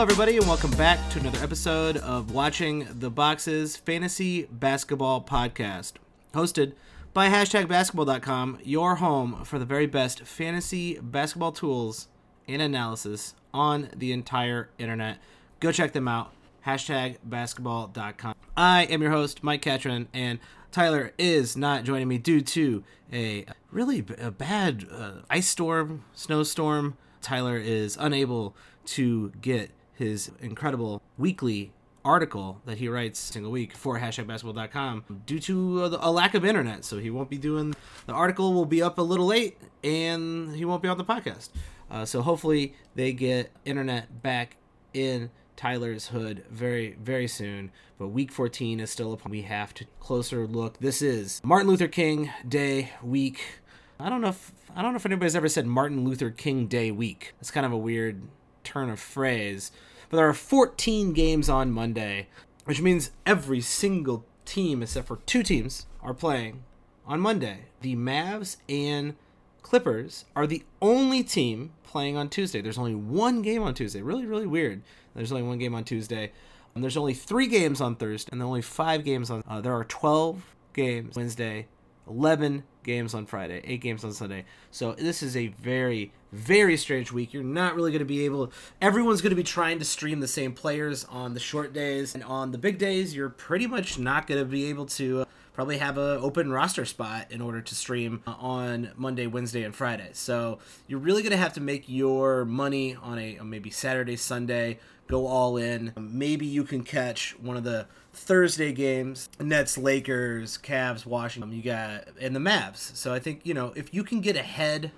Hello, everybody, and welcome back to another episode of Watching the Boxes Fantasy Basketball Podcast, hosted by hashtag basketball.com, your home for the very best fantasy basketball tools and analysis on the entire internet. Go check them out, hashtag basketball.com. I am your host, Mike Catron, and Tyler is not joining me due to a really b- a bad uh, ice storm, snowstorm. Tyler is unable to get his incredible weekly article that he writes single week for hashtag basketball.com due to a, a lack of internet. So he won't be doing the article will be up a little late and he won't be on the podcast. Uh, so hopefully they get internet back in Tyler's hood very very soon. But week 14 is still upon. We have to closer look. This is Martin Luther King Day week. I don't know if I don't know if anybody's ever said Martin Luther King Day week. It's kind of a weird turn of phrase. But there are 14 games on Monday, which means every single team except for two teams are playing on Monday. The Mavs and Clippers are the only team playing on Tuesday. There's only one game on Tuesday. Really, really weird. There's only one game on Tuesday. And there's only three games on Thursday, and there only five games on. Uh, there are 12 games Wednesday, 11 games on Friday, eight games on Sunday. So this is a very, very strange week. You're not really going to be able. Everyone's going to be trying to stream the same players on the short days, and on the big days, you're pretty much not going to be able to. Uh, Uh, probably have a open roster spot in order to stream uh, on Monday, Wednesday, and Friday. So you're really going to have to make your money on a maybe Saturday, Sunday, go all in. Maybe you can catch one of the Thursday games: Nets, Lakers, Cavs, Washington. You got and the Mavs. So I think you know if you can get ahead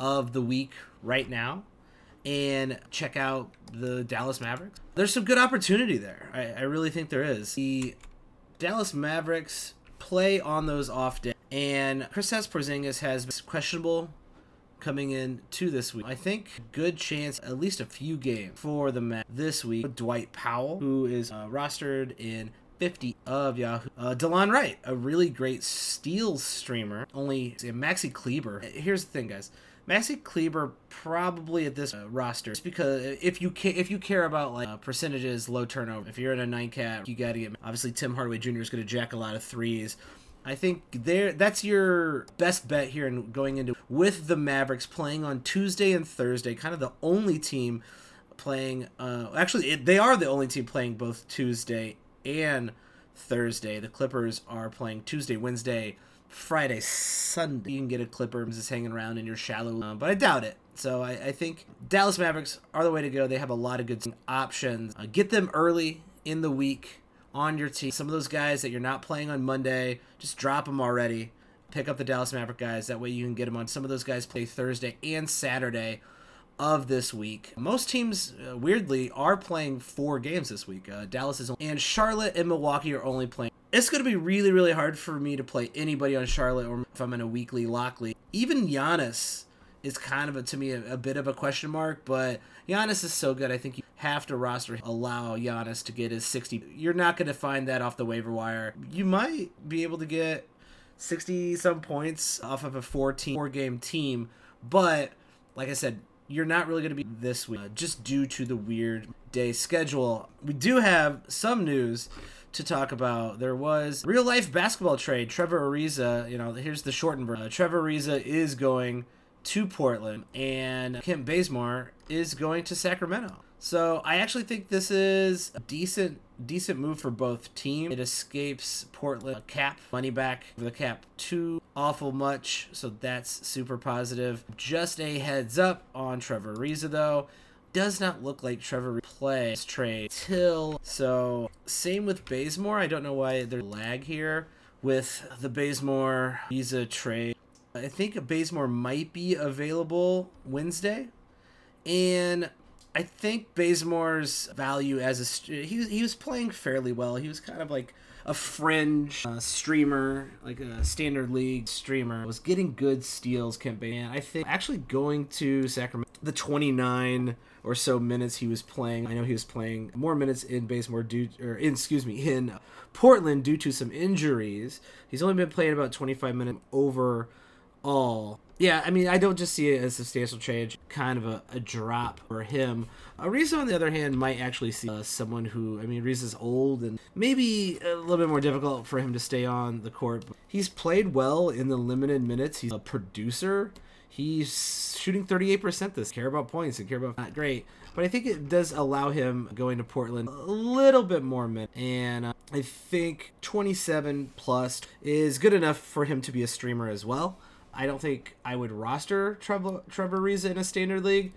of the week right now and check out the Dallas Mavericks. There's some good opportunity there. I, I really think there is. The Dallas Mavericks play on those off days, and Kristaps Porzingis has questionable coming in to this week. I think good chance at least a few games for the Mavs this week. Dwight Powell, who is uh, rostered in 50 of Yahoo. Uh, Delon Wright, a really great steals streamer. Only Maxi Kleber. Here's the thing, guys. Maxi Kleber probably at this uh, roster, just because if you ca- if you care about like uh, percentages, low turnover, if you're in a nine cap, you got to get. Obviously, Tim Hardaway Jr. is going to jack a lot of threes. I think there that's your best bet here and going into with the Mavericks playing on Tuesday and Thursday, kind of the only team playing. Uh, actually, it, they are the only team playing both Tuesday and Thursday. The Clippers are playing Tuesday, Wednesday, Friday, Sunday. You can get a Clipper just hanging around in your shallow, uh, but I doubt it. So I, I, think Dallas Mavericks are the way to go. They have a lot of good options. Uh, get them early in the week on your team. Some of those guys that you're not playing on Monday, just drop them already. Pick up the Dallas Maverick guys. That way you can get them on. Some of those guys play Thursday and Saturday of this week. Most teams, uh, weirdly, are playing four games this week. Uh, Dallas is, only, and Charlotte and Milwaukee are only playing. It's going to be really, really hard for me to play anybody on Charlotte or if I'm in a weekly lock league. Even Giannis is kind of a, to me a, a, bit of a question mark, but Giannis is so good. I think you have to roster allow Giannis to get his 60. You're not going to find that off the waiver wire. You might be able to get 60 some points off of a 14 four game team, but like I said, you're not really going to be this week uh, just due to the weird day schedule. We do have some news to talk about. There was real life basketball trade. Trevor Ariza, you know, here's the shortened version. Uh, Trevor Ariza is going to Portland, and Kent Bazemore is going to Sacramento. So I actually think this is a decent decent move for both teams. It escapes Portland cap money back for the cap too awful much, so that's super positive. Just a heads up on Trevor Ariza though. Does not look like Trevor plays trade till so. Same with Bazemore. I don't know why there's lag here with the Bazemore Ariza trade. I think Bazemore might be available Wednesday, and I think Bazemore's value as a he he was playing fairly well. He was kind of like a fringe uh, streamer, like a standard league streamer. Was getting good steals. Kent Bazemore. I think actually going to Sacramento, the 29 or so minutes he was playing. I know he was playing more minutes in Bazemore due or in, excuse me in Portland due to some injuries. He's only been playing about 25 minutes over all. Yeah, I mean, I don't just see it as a substantial change, kind of a, a drop for him. Ariza, on the other hand, might actually see uh, someone who, I mean, Ariza's old and maybe a little bit more difficult for him to stay on the court. He's played well in the limited minutes. He's a producer. He's shooting 38% this. Care about points and care about not great. But I think it does allow him going to Portland a little bit more. And uh, I think 27 plus is good enough for him to be a streamer as well. I don't think I would roster Trevor, Trevor Ariza in a standard league,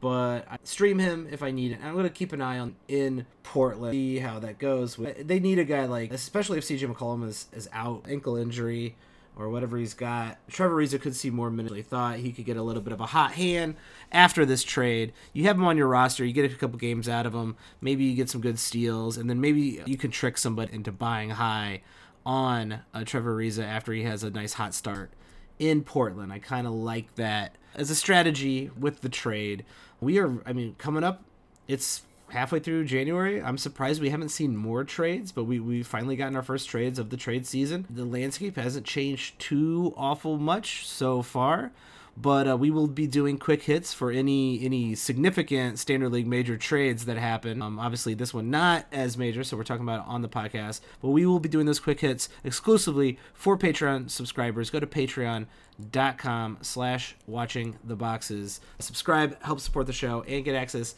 but I stream him if I need it. I'm going to keep an eye on in Portland, see how that goes. They need a guy like, especially if CJ McCollum is, is out, ankle injury or whatever he's got. Trevor Ariza could see more minutes. He thought he could get a little bit of a hot hand after this trade. You have him on your roster, you get a couple games out of him, maybe you get some good steals, and then maybe you can trick somebody into buying high on uh, Trevor Ariza after he has a nice hot start in Portland. I kind of like that as a strategy with the trade. We are, I mean, coming up, it's halfway through January. I'm surprised we haven't seen more trades, but we we finally gotten our first trades of the trade season. The landscape hasn't changed too awful much so far, but uh, we will be doing quick hits for any any significant standard league major trades that happen. Um, obviously, this one not as major, so we're talking about on the podcast. But we will be doing those quick hits exclusively for Patreon subscribers. Go to patreon.com slash watching the boxes. Subscribe, help support the show, and get access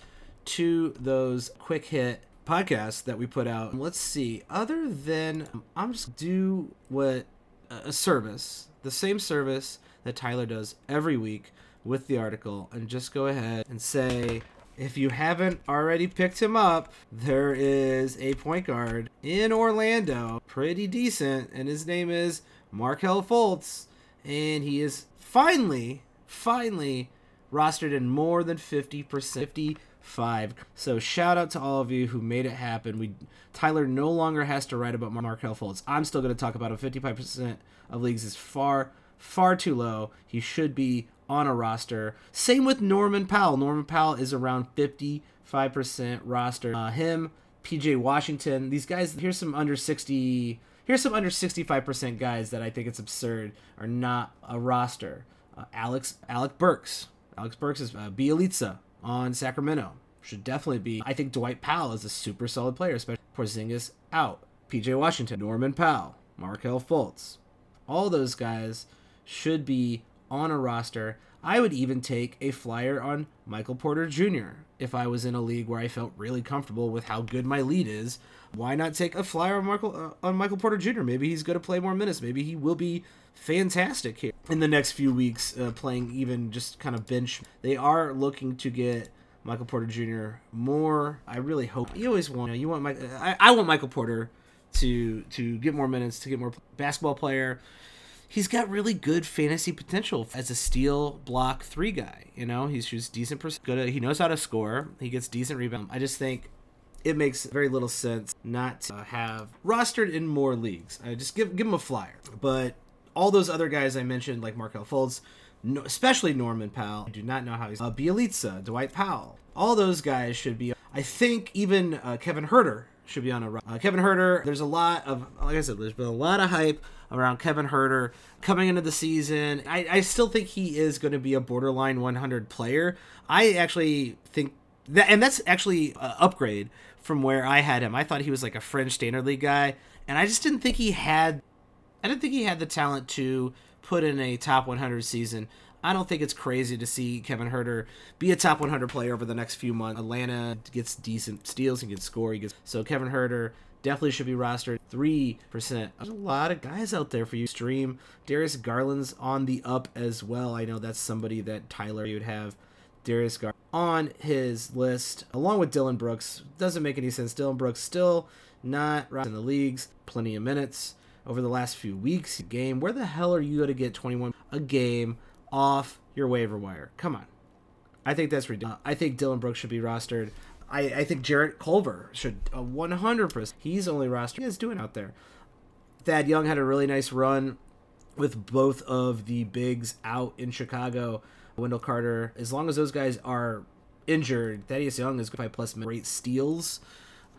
to those quick hit podcasts that we put out. Let's see. Other than I'm just do what a service, the same service that Tyler does every week with the article, and just go ahead and say if you haven't already picked him up, there is a point guard in Orlando, pretty decent, and his name is Markelle Fultz, and he is finally, finally rostered in more than 50%, 50 five. So shout out to all of you who made it happen. We Tyler no longer has to write about Markelle Fultz. I'm still going to talk about him. 55% of leagues is far far too low. He should be on a roster. Same with Norman Powell. Norman Powell is around 55% roster. Uh, him, PJ Washington. These guys. Here's some under 60. Here's some under 65% guys that I think it's absurd are not a roster. Uh, Alex Alec Burks. Alex Burks is uh, Bjelica on Sacramento. Should definitely be. I think Dwight Powell is a super solid player, especially Porzingis out. PJ Washington, Norman Powell, Markelle Fultz. All those guys should be on a roster. I would even take a flyer on Michael Porter Jr. if I was in a league where I felt really comfortable with how good my lead is. Why not take a flyer on Michael uh, on Michael Porter Jr.? Maybe he's going to play more minutes. Maybe he will be fantastic here in the next few weeks, uh, playing even just kind of bench. They are looking to get Michael Porter Jr. more. I really hope you always want you, know, you want Mike. I, I want Michael Porter to to get more minutes, to get more basketball player. He's got really good fantasy potential as a steal block three guy. You know, he's just decent. Good. He knows how to score. He gets decent rebound. I just think it makes very little sense not to have rostered in more leagues. I just give give him a flyer. But all those other guys I mentioned, like Markelle Fultz, no, especially Norman Powell, I do not know how he's. Uh, Bjelica, Dwight Powell, all those guys should be. I think even uh, Kevin Huerter should be on a. Uh, Kevin Huerter, there's a lot of, like I said, there's been a lot of hype around Kevin Huerter coming into the season. I, I still think he is going to be a borderline 100 player. I actually think that, and that's actually an upgrade from where I had him. I thought he was like a fringe standard league guy, and I just didn't think he had I didn't think he had the talent to put in a top 100 season. I don't think it's crazy to see Kevin Huerter be a top 100 player over the next few months. Atlanta gets decent steals, he can score, he gets so Kevin Huerter definitely should be rostered. Three percent. There's a lot of guys out there for you. Stream Darius Garland's on the up as well. I know that's somebody that Tyler would have. Darius Garland on his list along with Dillon Brooks. Doesn't make any sense. Dillon Brooks still not in the leagues. Plenty of minutes over the last few weeks. Game, where the hell are you going to get 21 a game off your waiver wire? Come on. I think that's ridiculous. I think Dillon Brooks should be rostered. I, I think Jarrett Culver should uh, 100%. He's only rostered. He's doing out there. Thad Young had a really nice run with both of the bigs out in Chicago. Wendell Carter, as long as those guys are injured, Thaddeus Young is five plus great steals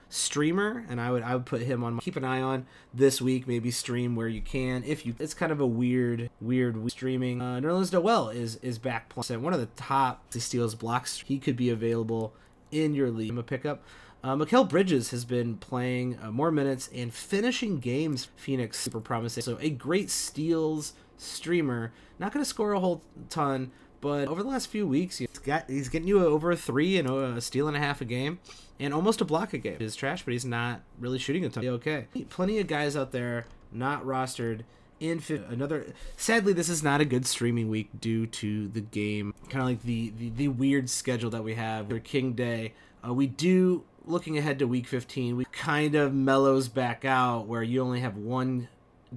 streamer, and I would I would put him on. Keep an eye on this week. Maybe stream where you can. If you, it's kind of a weird, weird streaming. Uh, Nerlens Noel is is back playing. One of the top steals blocks. He could be available in your league. I'm a pickup. Uh, Mikal Bridges has been playing uh, more minutes and finishing games. Phoenix super promising. So a great steals streamer. Not going to score a whole ton, but over the last few weeks, he's got he's getting you over a three and a steal and a half a game, and almost a block a game. He's trash, but he's not really shooting a ton. Okay, plenty of guys out there not rostered. In another, sadly, this is not a good streaming week due to the game, kind of like the, the the weird schedule that we have for King Day. Uh, we do looking ahead to week 15 we kind of mellows back out where you only have one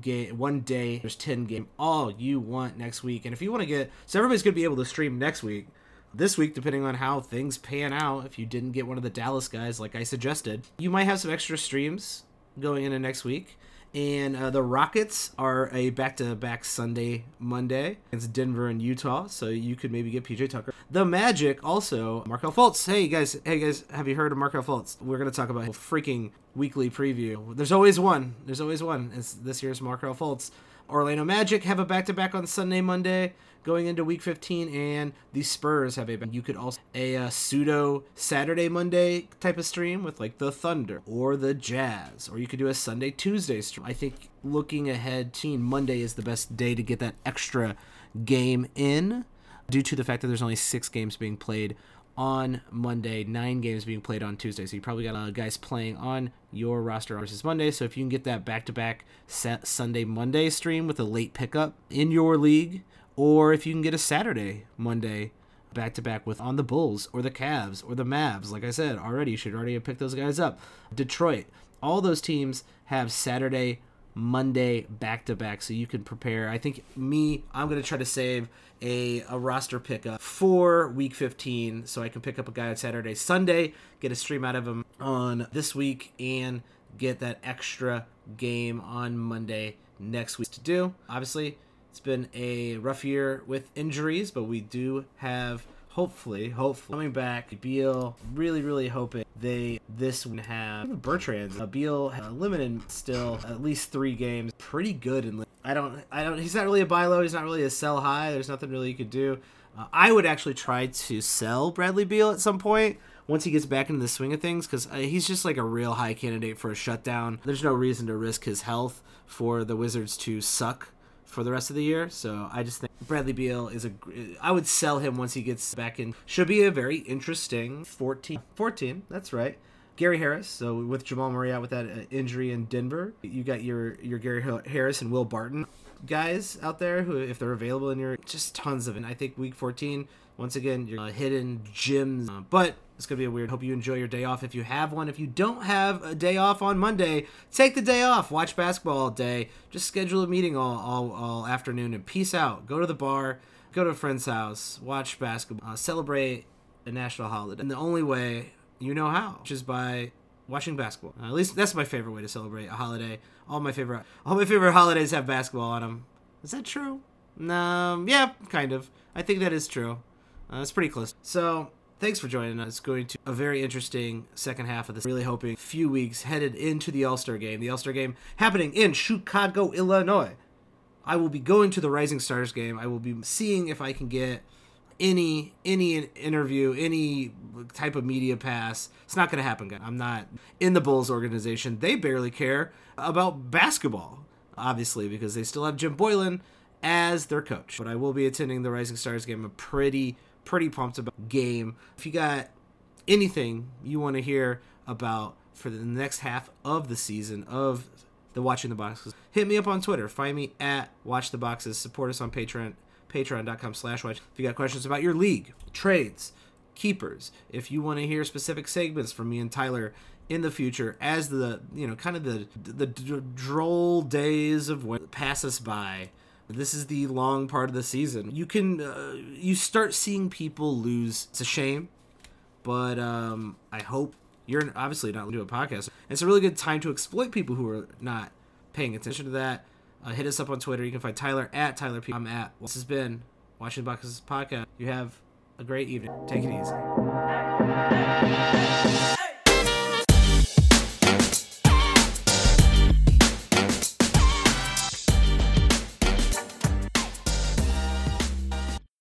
game one day there's 10 game all you want next week. And if you want to get so everybody's going to be able to stream next week. This week depending on how things pan out if you didn't get one of the dallas guys like i suggested you might have some extra streams going into next week and uh, the Rockets are a back-to-back Sunday, Monday against Denver and Utah. So you could maybe get PJ Tucker. The Magic also Markelle Fultz. Hey guys, hey guys, have you heard of Markelle Fultz? We're gonna talk about a freaking weekly preview. There's always one. There's always one. It's this year's Markelle Fultz. Orlando Magic have a back-to-back on Sunday, Monday going into week 15 and the spurs have a you could also a uh, pseudo saturday monday type of stream with like the thunder or the jazz or you could do a sunday tuesday stream. I think looking ahead teen monday is the best day to get that extra game in due to the fact that there's only six games being played on Monday, nine games being played on Tuesday. So you probably got uh, guys playing on your roster versus Monday. So if you can get that back to back Sunday Monday stream with a late pickup in your league, or if you can get a Saturday, Monday back to back with on the Bulls or the Cavs or the Mavs. Like I said already, you should already have picked those guys up. Detroit, all those teams have Saturday, Monday back to back, so you can prepare. I think me, I'm gonna try to save a, a roster pickup for week 15, so I can pick up a guy on Saturday, Sunday, get a stream out of him on this week, and get that extra game on Monday next week to do. Obviously, it's been a rough year with injuries, but we do have hopefully, hopefully coming back. Beal really, really hoping they this would have Bertans. Uh, Beal uh, limited still at least three games, pretty good. And I don't, I don't. He's not really a buy low. He's not really a sell high. There's nothing really you could do. Uh, I would actually try to sell Bradley Beal at some point once he gets back into the swing of things because uh, he's just like a real high candidate for a shutdown. There's no reason to risk his health for the Wizards to suck for the rest of the year. So I just think Bradley Beal is a. I would sell him once he gets back in. Should be a very interesting 14. 14, that's right. Gary Harris. So with Jamal Murray out with that uh, injury in Denver, you got your your Gary Harris and Will Barton guys out there who, if they're available in your, just tons of. And I think week 14, once again, your uh, hidden gems. Uh, but it's gonna be a weird. Hope you enjoy your day off if you have one. If you don't have a day off on Monday, take the day off. Watch basketball all day. Just schedule a meeting all all, all afternoon and peace out. Go to the bar. Go to a friend's house. Watch basketball. Uh, celebrate a national holiday. And the only way you know how, which is by watching basketball. Uh, at least that's my favorite way to celebrate a holiday. All my favorite all my favorite holidays have basketball on them. Is that true? Um, yeah, kind of. I think that is true. Uh, it's pretty close. So thanks for joining us. Going to a very interesting second half of this. Really hoping few weeks headed into the All Star game. The All Star game happening in Chicago, Illinois. I will be going to the Rising Stars game. I will be seeing if I can get any any interview, any type of media pass. It's not going to happen, guys. I'm not in the Bulls organization. They barely care about basketball, obviously, because they still have Jim Boylen as their coach. But I will be attending the Rising Stars game. I'm pretty pretty pumped about game. If you got anything you want to hear about for the next half of the season of the Watching the Boxes, hit me up on Twitter. Find me at Watch the Boxes. Support us on Patreon, patreon.com slash watch. If you got questions about your league, trades, keepers, if you want to hear specific segments from me and Tyler in the future as the, you know, kind of the, the, the droll days of when pass us by, this is the long part of the season. You can uh, you start seeing people lose. It's a shame, but um, I hope you're obviously not doing a podcast. It's a really good time to exploit people who are not paying attention to that. Uh, hit us up on Twitter. You can find Tyler at Tyler P. I'm at. This has been Watching Boxes podcast. You have a great evening. Take it easy.